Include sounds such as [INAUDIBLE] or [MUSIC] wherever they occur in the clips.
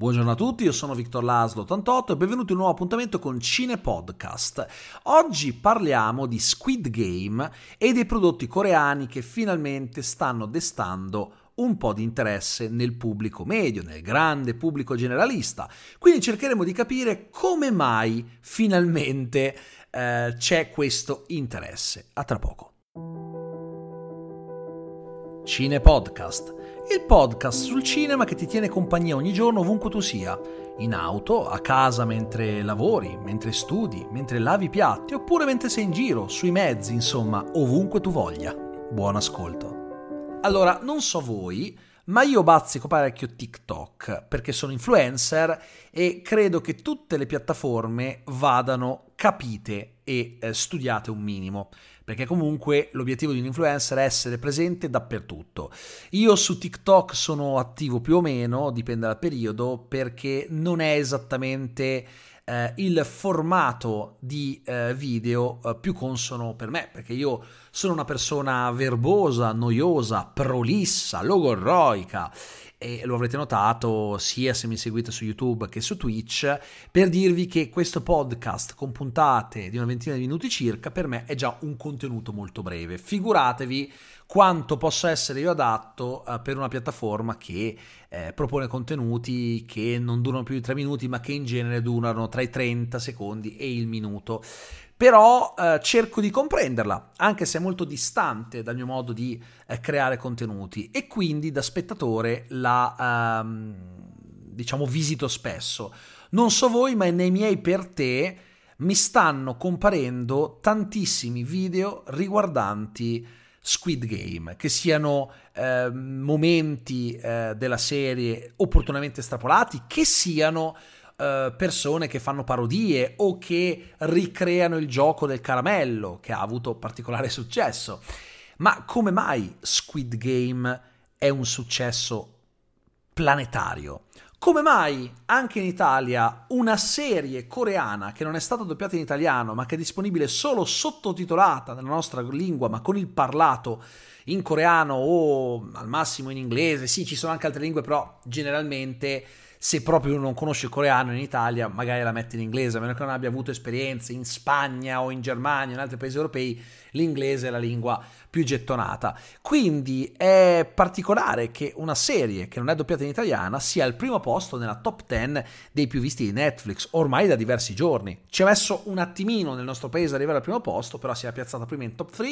Buongiorno a tutti, io sono Victor Laslo 88 e benvenuti in un nuovo appuntamento con Cine Podcast. Oggi parliamo di Squid Game e dei prodotti coreani che finalmente stanno destando un po' di interesse nel pubblico medio, nel grande pubblico generalista. Quindi cercheremo di capire come mai finalmente eh, c'è questo interesse. A tra poco. Cine Podcast il podcast sul cinema che ti tiene compagnia ogni giorno ovunque tu sia, in auto, a casa mentre lavori, mentre studi, mentre lavi i piatti oppure mentre sei in giro, sui mezzi, insomma, ovunque tu voglia. Buon ascolto. Allora, non so voi, ma io bazzico parecchio TikTok perché sono influencer e credo che tutte le piattaforme vadano capite e eh, studiate un minimo perché comunque l'obiettivo di un influencer è essere presente dappertutto. Io su TikTok sono attivo più o meno, dipende dal periodo, perché non è esattamente eh, il formato di eh, video eh, più consono per me, perché io sono una persona verbosa, noiosa, prolissa, logorroica e lo avrete notato sia se mi seguite su YouTube che su Twitch, per dirvi che questo podcast con puntate di una ventina di minuti circa per me è già un contenuto molto breve. Figuratevi quanto posso essere io adatto uh, per una piattaforma che eh, propone contenuti che non durano più di 3 minuti, ma che in genere durano tra i 30 secondi e il minuto però eh, cerco di comprenderla, anche se è molto distante dal mio modo di eh, creare contenuti e quindi da spettatore la ehm, diciamo visito spesso. Non so voi, ma nei miei per te mi stanno comparendo tantissimi video riguardanti Squid Game, che siano eh, momenti della serie opportunamente estrapolati, che siano eh, persone che fanno parodie o che ricreano il gioco del caramello, che ha avuto particolare successo. Ma come mai Squid Game è un successo planetario? Come mai anche in Italia una serie coreana che non è stata doppiata in italiano ma che è disponibile solo sottotitolata nella nostra lingua ma con il parlato in coreano o al massimo in inglese, sì ci sono anche altre lingue però generalmente se proprio non conosce il coreano in Italia, magari la mette in inglese, a meno che non abbia avuto esperienze in Spagna o in Germania o in altri paesi europei, l'inglese è la lingua più gettonata. Quindi è particolare che una serie che non è doppiata in italiana sia al primo posto nella top 10 dei più visti di Netflix, ormai da diversi giorni. Ci ha messo un attimino nel nostro paese ad arrivare al primo posto, però si è piazzata prima in top 3,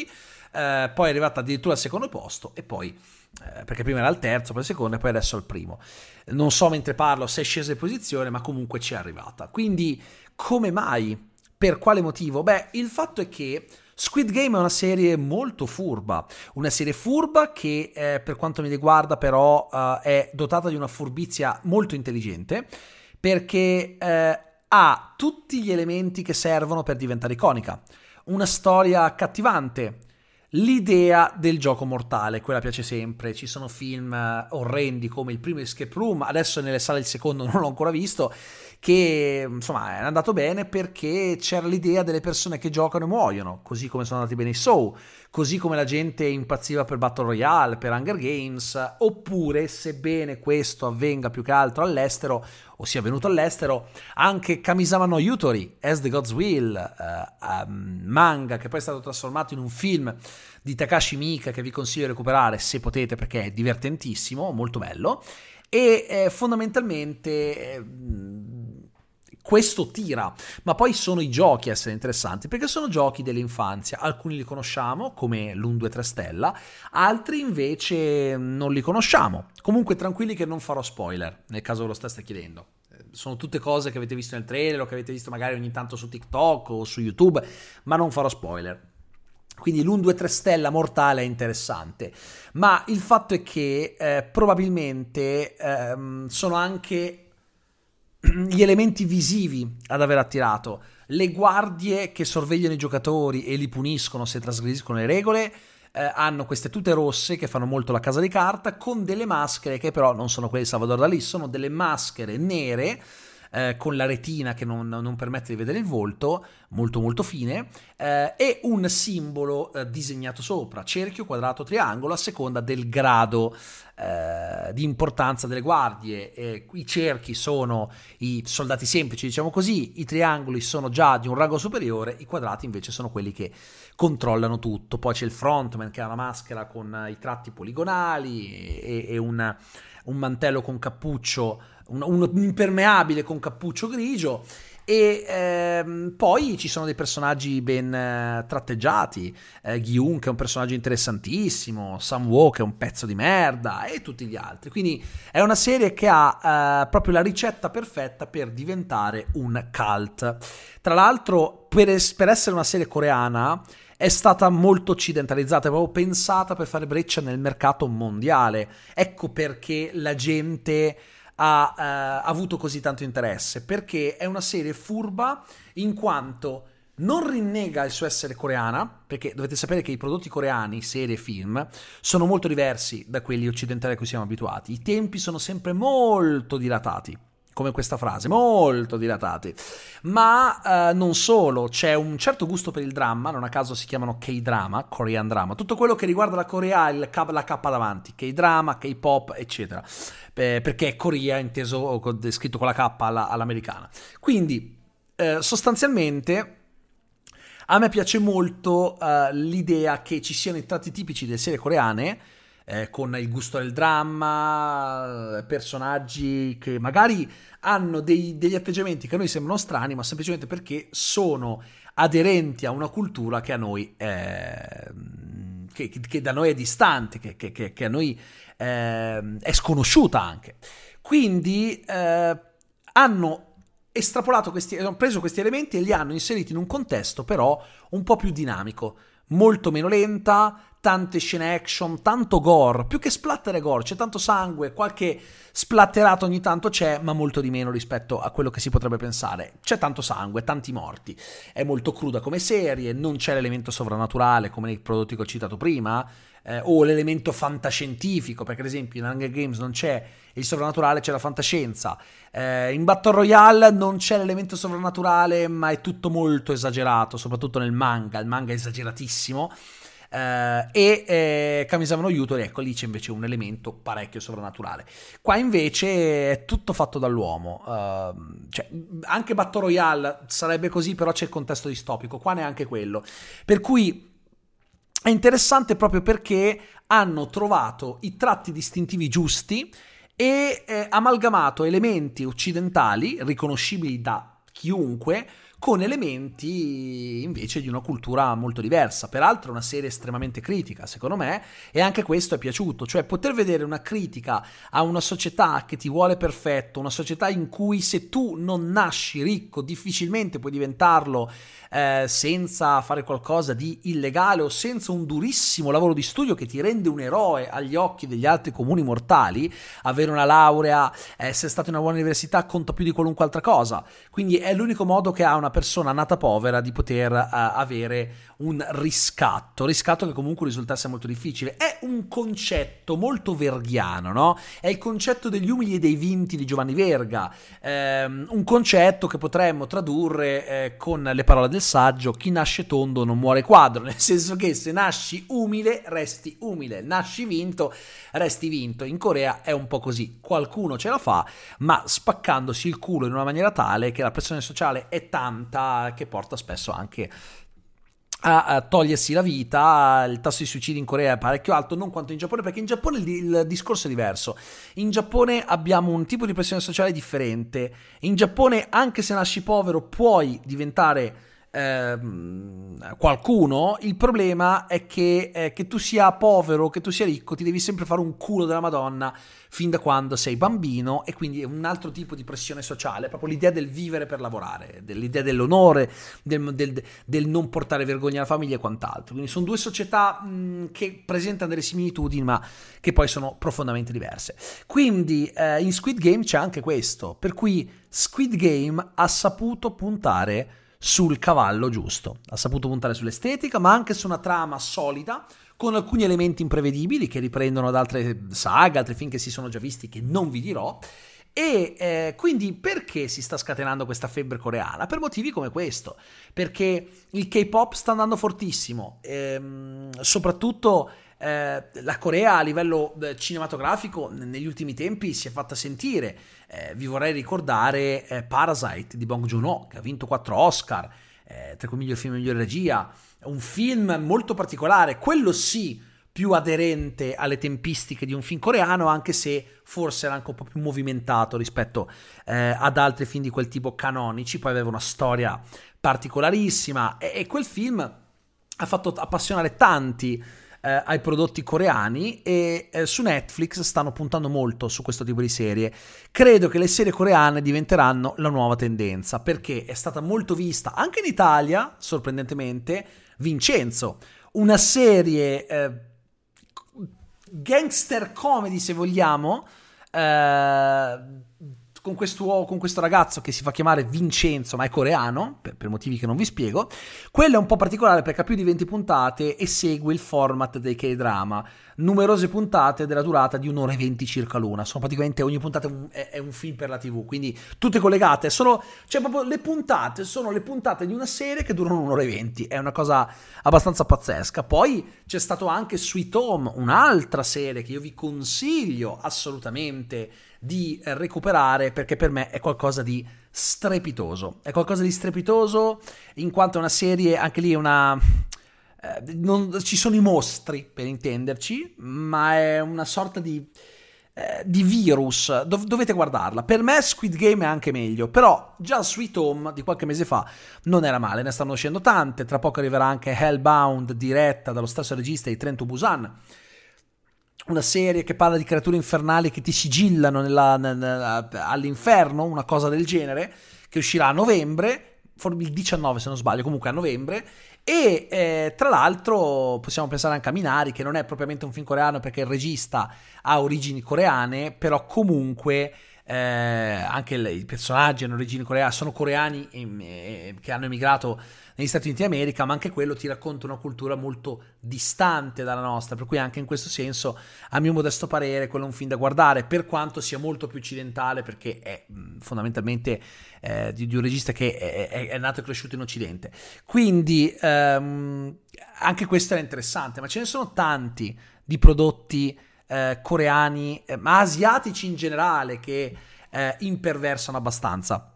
eh, poi è arrivata addirittura al secondo posto e poi eh, perché prima era il terzo, poi il secondo e poi adesso al primo. Non so mentre parlo se è scesa di posizione, ma comunque ci è arrivata. Quindi come mai? Per quale motivo? Beh, il fatto è che Squid Game è una serie molto furba, una serie furba che eh, per quanto mi riguarda però eh, è dotata di una furbizia molto intelligente perché eh, ha tutti gli elementi che servono per diventare iconica. Una storia accattivante, l'idea del gioco mortale, quella piace sempre. Ci sono film eh, orrendi come il primo Escape Room, adesso nelle sale il secondo [LAUGHS] non l'ho ancora visto, che insomma è andato bene perché c'era l'idea delle persone che giocano e muoiono, così come sono andati bene i Soul, così come la gente impazziva per Battle Royale, per Hunger Games, oppure sebbene questo avvenga più che altro all'estero, o sia venuto all'estero, anche Kamisama no Yutori, As the God's Will, uh, um, manga che poi è stato trasformato in un film di Takashi Mika che vi consiglio di recuperare se potete perché è divertentissimo, molto bello e eh, fondamentalmente eh, questo tira, ma poi sono i giochi a essere interessanti perché sono giochi dell'infanzia, alcuni li conosciamo come l'Un 2 3 Stella, altri invece non li conosciamo. Comunque tranquilli che non farò spoiler, nel caso ve lo steste chiedendo. Sono tutte cose che avete visto nel trailer o che avete visto magari ogni tanto su TikTok o su YouTube, ma non farò spoiler. Quindi l'Un 2 3 Stella mortale è interessante, ma il fatto è che eh, probabilmente ehm, sono anche [CLEARS THROAT] gli elementi visivi ad aver attirato, le guardie che sorvegliano i giocatori e li puniscono se trasgrediscono le regole, eh, hanno queste tute rosse che fanno molto la casa di carta, con delle maschere che però non sono quelle di Salvador Dalì, sono delle maschere nere eh, con la retina che non, non, permette di vedere il volto, molto molto fine, eh, e un simbolo eh, disegnato sopra, cerchio, quadrato, triangolo, a seconda del grado eh, di importanza delle guardie. I cerchi sono i soldati semplici, diciamo così, i triangoli sono già di un rango superiore, i quadrati invece sono quelli che controllano tutto. Poi c'è il frontman che ha una maschera con i tratti poligonali e, e una, un mantello con cappuccio, un, un impermeabile con cappuccio grigio e ehm, poi ci sono dei personaggi ben eh, tratteggiati, eh, Gyun che è un personaggio interessantissimo, Sam Wo che è un pezzo di merda e tutti gli altri. Quindi è una serie che ha eh, proprio la ricetta perfetta per diventare un cult. Tra l'altro per, es- per essere una serie coreana è stata molto occidentalizzata, è proprio pensata per fare breccia nel mercato mondiale. Ecco perché la gente ha eh, avuto così tanto interesse, perché è una serie furba in quanto non rinnega il suo essere coreana, perché dovete sapere che i prodotti coreani, serie e film, sono molto diversi da quelli occidentali a cui siamo abituati. I tempi sono sempre molto dilatati come questa frase, molto dilatati. Ma eh, non solo, c'è un certo gusto per il dramma, non a caso si chiamano K-drama, Korean drama, tutto quello che riguarda la Corea, il K, la K davanti, K-drama, K-pop, eccetera, eh, perché è Corea inteso, scritto con la K alla, all'americana. Quindi, eh, sostanzialmente... A me piace molto uh, l'idea che ci siano i tratti tipici delle serie coreane, eh, con il gusto del dramma, personaggi che magari hanno dei, degli atteggiamenti che a noi sembrano strani, ma semplicemente perché sono aderenti a una cultura che a noi è, che, che da noi è distante, che, che, che a noi eh, è sconosciuta anche. Quindi eh, hanno estrapolato questi, hanno preso questi elementi e li hanno inseriti in un contesto però un po' più dinamico, molto meno lenta, tante scene action, tanto gore, più che splatter e gore, c'è tanto sangue, qualche splatterato ogni tanto c'è, ma molto di meno rispetto a quello che si potrebbe pensare. C'è tanto sangue, tanti morti, è molto cruda come serie, non c'è l'elemento sovrannaturale come nei prodotti che ho citato prima, eh, o l'elemento fantascientifico, perché ad esempio in Hunger Games non c'è il sovrannaturale, c'è la fantascienza. Eh, in Battle Royale non c'è l'elemento sovrannaturale, ma è tutto molto esagerato, soprattutto nel manga, il manga è esageratissimo. Uh, e eh, Kamisama no Yutori, ecco lì c'è invece un elemento parecchio sovrannaturale. Qua invece è tutto fatto dall'uomo. Uh, cioè, anche Battle Royale sarebbe così, però c'è il contesto distopico. Qua neanche quello. Per cui è interessante proprio perché hanno trovato i tratti distintivi giusti e eh, amalgamato elementi occidentali riconoscibili da chiunque con elementi invece di una cultura molto diversa. Peraltro è una serie estremamente critica, secondo me, e anche questo è piaciuto, cioè poter vedere una critica a una società che ti vuole perfetto, una società in cui se tu non nasci ricco difficilmente puoi diventarlo eh, senza fare qualcosa di illegale o senza un durissimo lavoro di studio che ti rende un eroe agli occhi degli altri comuni mortali, avere una laurea, essere stato in una buona università conta più di qualunque altra cosa. Quindi è l'unico modo che ha una persona nata povera di poter uh, avere un riscatto, riscatto che comunque risulta essere molto difficile. È un concetto molto verghiano, no? È il concetto degli umili e dei vinti di Giovanni Verga, ehm, un concetto che potremmo tradurre eh, con le parole del saggio, chi nasce tondo non muore quadro, [LAUGHS] nel senso che se nasci umile resti umile, nasci vinto resti vinto. In Corea è un po' così, qualcuno ce la fa, ma spaccandosi il culo in una maniera tale che la pressione sociale è tanta che porta spesso anche a, togliersi la vita, il tasso di suicidi in Corea è parecchio alto, non quanto in Giappone, perché in Giappone il, il, discorso è diverso. In Giappone abbiamo un tipo di pressione sociale differente. In Giappone, anche se nasci povero, puoi diventare Ehm, qualcuno, il problema è che, eh, che tu sia povero, che tu sia ricco, ti devi sempre fare un culo della Madonna fin da quando sei bambino e quindi è un altro tipo di pressione sociale, proprio l'idea del vivere per lavorare, l'idea dell'onore, del, del, del non portare vergogna alla famiglia e quant'altro. Quindi sono due società mh, che presentano delle similitudini ma che poi sono profondamente diverse. Quindi eh, in Squid Game c'è anche questo, per cui Squid Game ha saputo puntare sul cavallo giusto. Ha saputo puntare sull'estetica, ma anche su una trama solida, con alcuni elementi imprevedibili che riprendono da altre saghe, altri film che si sono già visti, che non vi dirò. E eh, quindi perché si sta scatenando questa febbre coreana? Per motivi come questo, perché il K-pop sta andando fortissimo, ehm, soprattutto eh, la Corea a livello eh, cinematografico negli ultimi tempi si è fatta sentire. Eh, vi vorrei ricordare eh, Parasite di Bong Joon-ho, che ha vinto 4 Oscar, eh, tra cui miglior film e miglior regia, un film molto particolare, quello sì più aderente alle tempistiche di un film coreano, anche se forse era anche un po' più movimentato rispetto eh, ad altri film di quel tipo canonici, poi aveva una storia particolarissima. E, e quel film ha fatto appassionare tanti eh, ai prodotti coreani e eh, su Netflix stanno puntando molto su questo tipo di serie. Credo che le serie coreane diventeranno la nuova tendenza perché è stata molto vista anche in Italia, sorprendentemente, Vincenzo, una serie eh, gangster comedy, se vogliamo, eh, con, questo, con, questo, ragazzo che si fa chiamare Vincenzo, ma è coreano, per, per, motivi che non vi spiego. Quello è un po' particolare perché ha più di 20 puntate e segue il format dei K-drama. Numerose puntate della durata di un'ora e 20 circa l'una. Sono praticamente ogni puntata è un, è, è un film per la TV, quindi tutte collegate. Sono, cioè, proprio le puntate sono le puntate di una serie che durano un'ora e 20. È una cosa abbastanza pazzesca. Poi c'è stato anche Sweet Home, un'altra serie che io vi consiglio assolutamente di recuperare perché per me è qualcosa di strepitoso. È qualcosa di strepitoso in quanto è una serie, anche lì una... Eh, non, ci sono i mostri per intenderci, ma è una sorta di, eh, di virus. Dov- dovete guardarla. Per me Squid Game è anche meglio, però già Sweet Home di qualche mese fa non era male, ne stanno uscendo tante. Tra poco arriverà anche Hellbound diretta dallo stesso regista di Trento Busan una serie che parla di creature infernali che ti sigillano nella, nella, all'inferno, una cosa del genere, che uscirà a novembre, il 19 se non sbaglio, comunque a novembre, e eh, tra l'altro possiamo pensare anche a Minari, che non è propriamente un film coreano perché il regista ha origini coreane, però comunque eh, anche i personaggi hanno origini coreane, sono coreani e, e, che hanno emigrato negli Stati Uniti d'America, ma anche quello ti racconta una cultura molto distante dalla nostra, per cui anche in questo senso, a mio modesto parere, quello è un film da guardare, per quanto sia molto più occidentale, perché è mh, fondamentalmente eh, di, di, un regista che è, è, è, nato e cresciuto in Occidente. Quindi ehm, anche questo è interessante, ma ce ne sono tanti di prodotti eh, coreani, eh, ma asiatici in generale, che eh, imperversano abbastanza.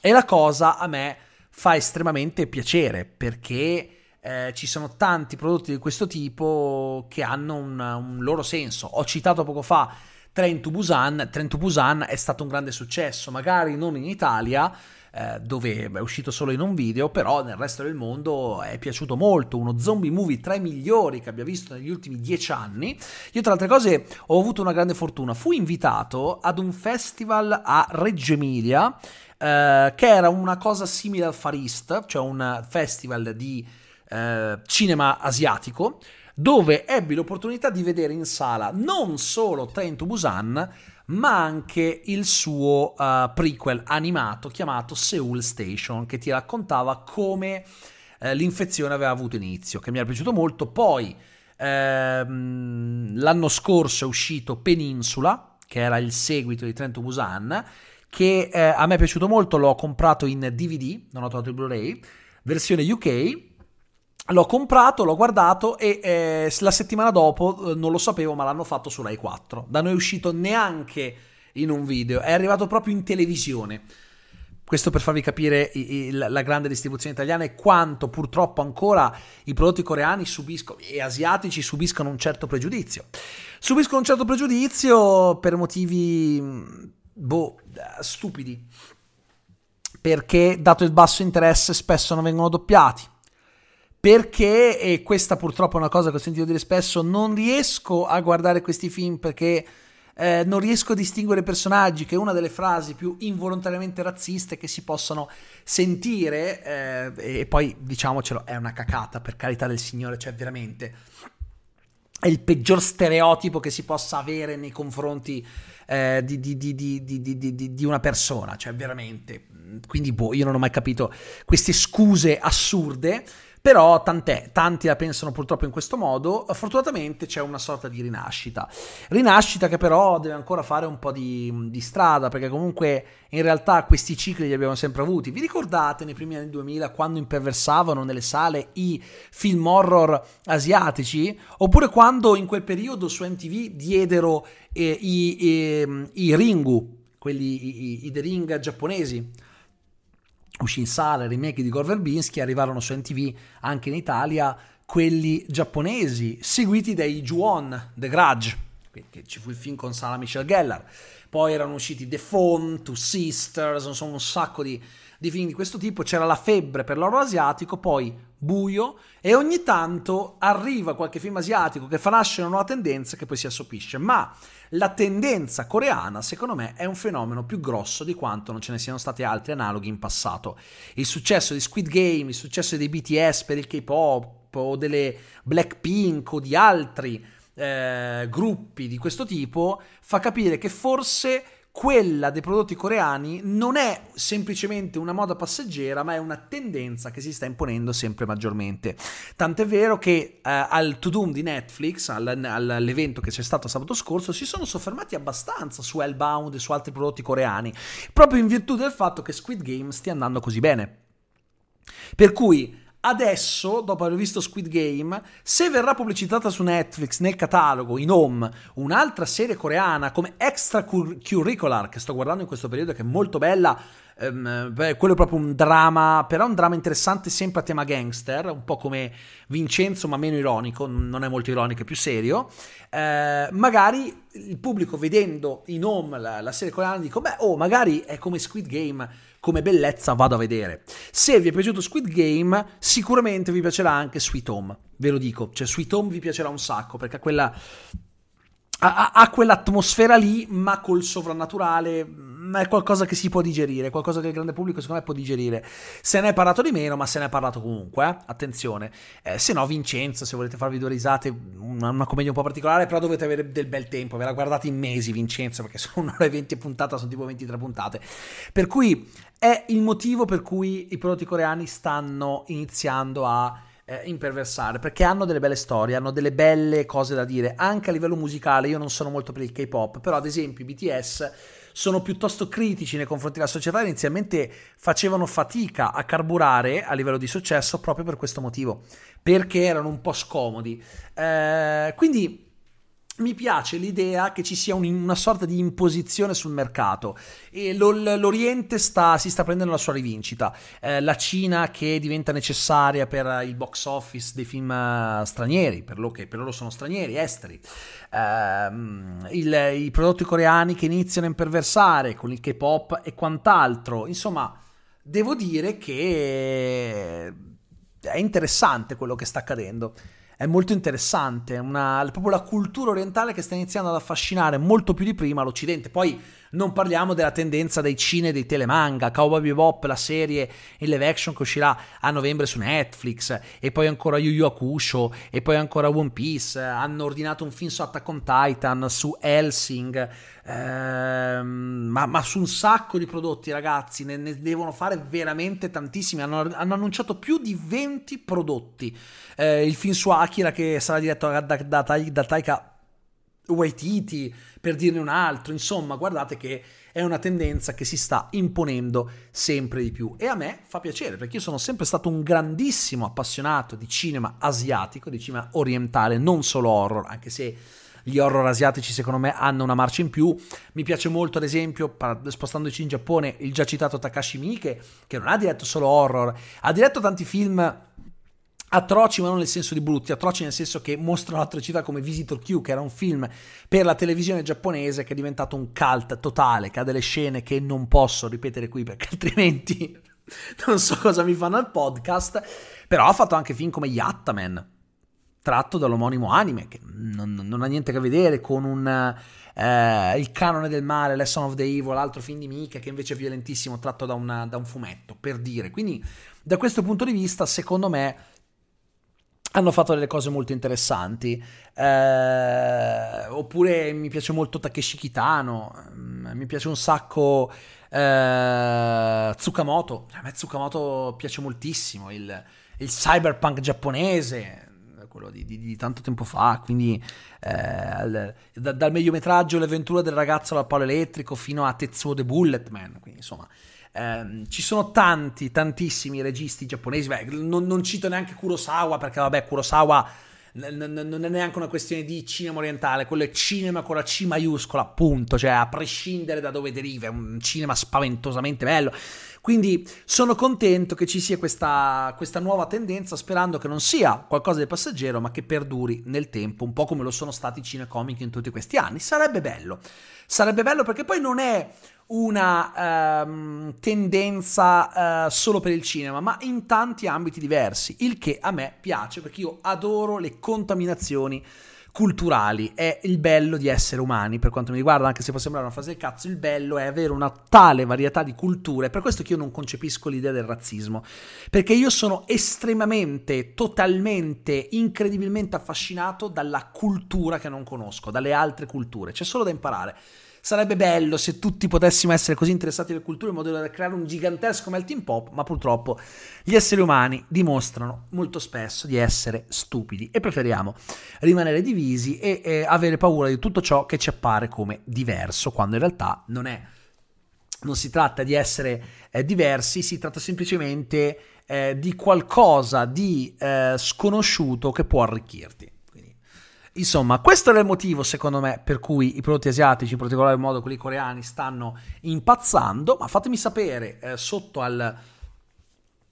E la cosa a me fa estremamente piacere perché eh, ci sono tanti prodotti di questo tipo che hanno un, un loro senso. Ho citato poco fa Train to Busan, Train to Busan è stato un grande successo, magari non in Italia, eh, dove è uscito solo in un video, però nel resto del mondo è piaciuto molto, uno zombie movie tra i migliori che abbia visto negli ultimi dieci anni. Io tra altre cose ho avuto una grande fortuna, fui invitato ad un festival a Reggio Emilia, eh, che era una cosa simile al Far East, cioè un festival di eh, cinema asiatico, dove ebbi l'opportunità di vedere in sala non solo Train to Busan, ma anche il suo uh, prequel animato chiamato Seoul Station, che ti raccontava come uh, l'infezione aveva avuto inizio, che mi era piaciuto molto. Poi ehm, l'anno scorso è uscito Peninsula, che era il seguito di Trento Busan, che eh, a me è piaciuto molto, l'ho comprato in DVD, non ho trovato il Blu-ray, versione UK, L'ho comprato, l'ho guardato e eh, la settimana dopo, eh, non lo sapevo, ma l'hanno fatto su Rai 4. Da noi è uscito neanche in un video, è arrivato proprio in televisione. Questo per farvi capire i, i, la grande distribuzione italiana e quanto purtroppo ancora i prodotti coreani subiscono, e asiatici subiscono un certo pregiudizio. Subiscono un certo pregiudizio per motivi, boh, stupidi. Perché, dato il basso interesse, spesso non vengono doppiati perché, e questa purtroppo è una cosa che ho sentito dire spesso, non riesco a guardare questi film perché eh, non riesco a distinguere personaggi, che è una delle frasi più involontariamente razziste che si possono sentire, eh, e poi diciamocelo, è una cacata per carità del Signore, cioè veramente è il peggior stereotipo che si possa avere nei confronti eh, di, di, di, di, una persona, cioè veramente. Quindi, boh, io non ho mai capito queste scuse assurde Però tant'è, tanti la pensano purtroppo in questo modo, fortunatamente c'è una sorta di rinascita. Rinascita che però deve ancora fare un po' di, di strada, perché comunque in realtà questi cicli li abbiamo sempre avuti. Vi ricordate nei primi anni 2000 quando imperversavano nelle sale i film horror asiatici? Oppure quando in quel periodo su MTV diedero eh, i, i, i, Ringu, quelli, i, i The Ring giapponesi? Uscì in sala il remake di Gore Verbinski, arrivarono su NTV anche in Italia quelli giapponesi, seguiti dai Ju-On, The Grudge, che ci fu il film con Sala Michelle Gellar. Poi erano usciti The Phone, Two Sisters, insomma un sacco di, di film di questo tipo. C'era la febbre per l'oro asiatico, poi buio e ogni tanto arriva qualche film asiatico che fa nascere una nuova tendenza che poi si assopisce. Ma la tendenza coreana, secondo me, è un fenomeno più grosso di quanto non ce ne siano stati altri analoghi in passato. Il successo di Squid Game, il successo dei BTS per il K-pop o delle Blackpink o di altri eh, gruppi di questo tipo fa capire che forse quella dei prodotti coreani non è semplicemente una moda passeggera, ma è una tendenza che si sta imponendo sempre maggiormente. Tant'è vero che eh, al To Doom di Netflix, all, all'evento che c'è stato sabato scorso, si sono soffermati abbastanza su Hellbound e su altri prodotti coreani, proprio in virtù del fatto che Squid Game stia andando così bene. Per cui Adesso, dopo aver visto Squid Game, se verrà pubblicitata su Netflix nel catalogo, in home, un'altra serie coreana come Extra Curricular, che sto guardando in questo periodo, che è molto bella, ehm, beh, quello è proprio un dramma, però un dramma interessante sempre a tema gangster, un po' come Vincenzo, ma meno ironico, non è molto ironico, è più serio. Eh, magari il pubblico vedendo in home la, la serie coreana dico, beh, oh, magari è come Squid Game come bellezza vado a vedere. Se vi è piaciuto Squid Game, sicuramente vi piacerà anche Sweet Home, ve lo dico, cioè Sweet Home vi piacerà un sacco perché quella ha, ha, quell'atmosfera lì, ma col sovrannaturale mm, è qualcosa che si può digerire, qualcosa che il grande pubblico secondo me può digerire. Se ne è parlato di meno, ma se ne è parlato comunque, eh? attenzione. Eh, se no, Vincenzo, se volete farvi due risate, una, una, commedia un po' particolare, però dovete avere del bel tempo, ve la guardate in mesi Vincenzo, perché [LAUGHS] sono un'ora e venti puntata, sono tipo 23 puntate. Per cui è il motivo per cui i prodotti coreani stanno iniziando a eh, imperversare perché hanno delle belle storie, hanno delle belle cose da dire anche a livello musicale. Io non sono molto per il K-pop, però ad esempio BTS sono piuttosto critici nei confronti della società. Inizialmente facevano fatica a carburare a livello di successo proprio per questo motivo, perché erano un po' scomodi. Eh, quindi mi piace l'idea che ci sia un, una sorta di imposizione sul mercato e l'Oriente sta, si sta prendendo la sua rivincita. Eh, la Cina che diventa necessaria per il box office dei film eh, stranieri, per loro che per loro sono stranieri, esteri. Eh, il, I prodotti coreani che iniziano a imperversare con il K-pop e quant'altro. Insomma, devo dire che è interessante quello che sta accadendo è molto interessante, una, proprio la cultura orientale che sta iniziando ad affascinare molto più di prima l'Occidente. Poi non parliamo della tendenza dei cine e dei telemanga, Cowboy Bebop, la serie in live action che uscirà a novembre su Netflix, e poi ancora Yu Yu Hakusho, e poi ancora One Piece, hanno ordinato un film su Attack on Titan, su Helsing, ehm, ma, ma, su un sacco di prodotti ragazzi, ne, ne devono fare veramente tantissimi, hanno, hanno, annunciato più di 20 prodotti. Eh, il film su Akira che sarà diretto da, da, da, da Taika Waititi, per dirne un altro, insomma, guardate che è una tendenza che si sta imponendo sempre di più e a me fa piacere perché io sono sempre stato un grandissimo appassionato di cinema asiatico, di cinema orientale, non solo horror, anche se gli horror asiatici secondo me hanno una marcia in più. Mi piace molto ad esempio, spostandoci in Giappone, il già citato Takashi Miike, che non ha diretto solo horror, ha diretto tanti film atroci ma non nel senso di brutti, atroci nel senso che mostrano l'atrocità come Visitor Q, che era un film per la televisione giapponese che è diventato un cult totale, che ha delle scene che non posso ripetere qui perché [LAUGHS] altrimenti non so cosa mi fanno al podcast, però ha fatto anche film come Yattaman, tratto dall'omonimo anime, che non, non ha niente a che vedere con un... Eh, il canone del male, Lesson of the Evil, l'altro film di Mika che invece è violentissimo, tratto da, una, da un fumetto, per dire. Quindi da questo punto di vista, secondo me, hanno fatto delle cose molto interessanti. Eh, oppure mi piace molto Takeshi Kitano, mm, mi piace un sacco eh, Tsukamoto. A me Tsukamoto piace moltissimo il, il cyberpunk giapponese, quello di, di, di, tanto tempo fa, quindi eh, da, dal mediometraggio Le avventure del ragazzo al palo elettrico fino a Tetsuo the Bulletman, quindi insomma eh, ci sono tanti, tantissimi registi giapponesi, Beh, non, non, cito neanche Kurosawa perché vabbè Kurosawa non è neanche una questione di cinema orientale, quello è cinema con la C maiuscola, appunto, cioè a prescindere da dove deriva, è un cinema spaventosamente bello. Quindi sono contento che ci sia questa, questa, nuova tendenza, sperando che non sia qualcosa di passeggero, ma che perduri nel tempo, un po' come lo sono stati i cinecomic in tutti questi anni. Sarebbe bello. Sarebbe bello perché poi non è una um, tendenza uh, solo per il cinema, ma in tanti ambiti diversi, il che a me piace perché io adoro le contaminazioni culturali. È il bello di essere umani, per quanto mi riguarda, anche se può sembrare una frase del cazzo, il bello è avere una tale varietà di culture. Per questo che io non concepisco l'idea del razzismo, perché io sono estremamente, totalmente, incredibilmente affascinato dalla cultura che non conosco, dalle altre culture. C'è solo da imparare. Sarebbe bello se tutti potessimo essere così interessati alle culture in modo da creare un gigantesco melting pot, ma purtroppo gli esseri umani dimostrano molto spesso di essere stupidi e preferiamo rimanere divisi e, e avere paura di tutto ciò che ci appare come diverso, quando in realtà non è. Non si tratta di essere eh, diversi, si tratta semplicemente eh, di qualcosa di eh, sconosciuto che può arricchirti. Insomma, questo era il motivo, secondo me, per cui i prodotti asiatici, in particolar modo quelli coreani, stanno impazzando. Ma fatemi sapere eh, sotto al,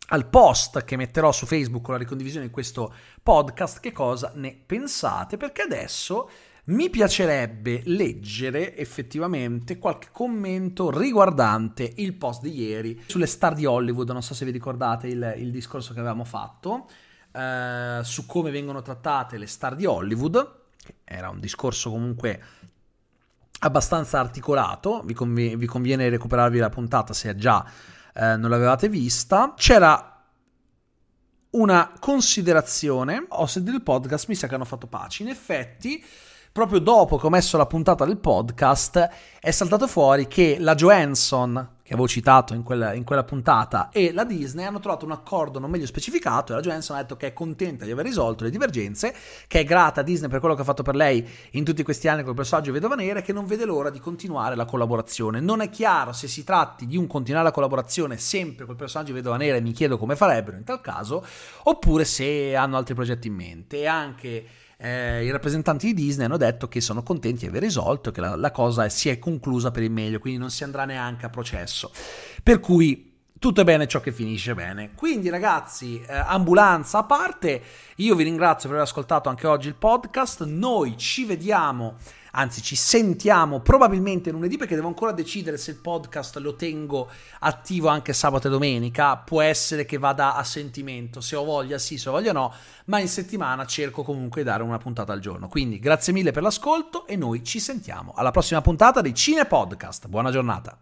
al, post che metterò su Facebook con la ricondivisione di questo podcast che cosa ne pensate, perché adesso mi piacerebbe leggere effettivamente qualche commento riguardante il post di ieri sulle star di Hollywood. Non so se vi ricordate il, il discorso che avevamo fatto. Eh, su come vengono trattate le star di Hollywood, era un discorso comunque abbastanza articolato, vi, conv- vi conviene recuperarvi la puntata se già eh, non l'avevate vista. C'era una considerazione, ho sentito il podcast, mi sa che hanno fatto pace. In effetti, proprio dopo che ho messo la puntata del podcast, è saltato fuori che la Johansson, che avevo citato in quella, in quella, puntata, e la Disney hanno trovato un accordo non meglio specificato e la Johansson ha detto che è contenta di aver risolto le divergenze, che è grata a Disney per quello che ha fatto per lei in tutti questi anni con il personaggio Vedova Nera e che non vede l'ora di continuare la collaborazione. Non è chiaro se si tratti di un continuare la collaborazione sempre col personaggio Vedova Nera e mi chiedo come farebbero in tal caso, oppure se hanno altri progetti in mente. E anche eh, i rappresentanti di Disney hanno detto che sono contenti di aver risolto, che la, la cosa si è conclusa per il meglio, quindi non si andrà neanche a processo. Per cui tutto è bene ciò che finisce bene. Quindi, ragazzi, eh, ambulanza a parte, io vi ringrazio per aver ascoltato anche oggi il podcast. Noi ci vediamo anzi ci sentiamo probabilmente lunedì perché devo ancora decidere se il podcast lo tengo attivo anche sabato e domenica, può essere che vada a sentimento, se ho voglia sì, se ho voglia no, ma in settimana cerco comunque di dare una puntata al giorno. Quindi grazie mille per l'ascolto e noi ci sentiamo alla prossima puntata di Cine Podcast. Buona giornata.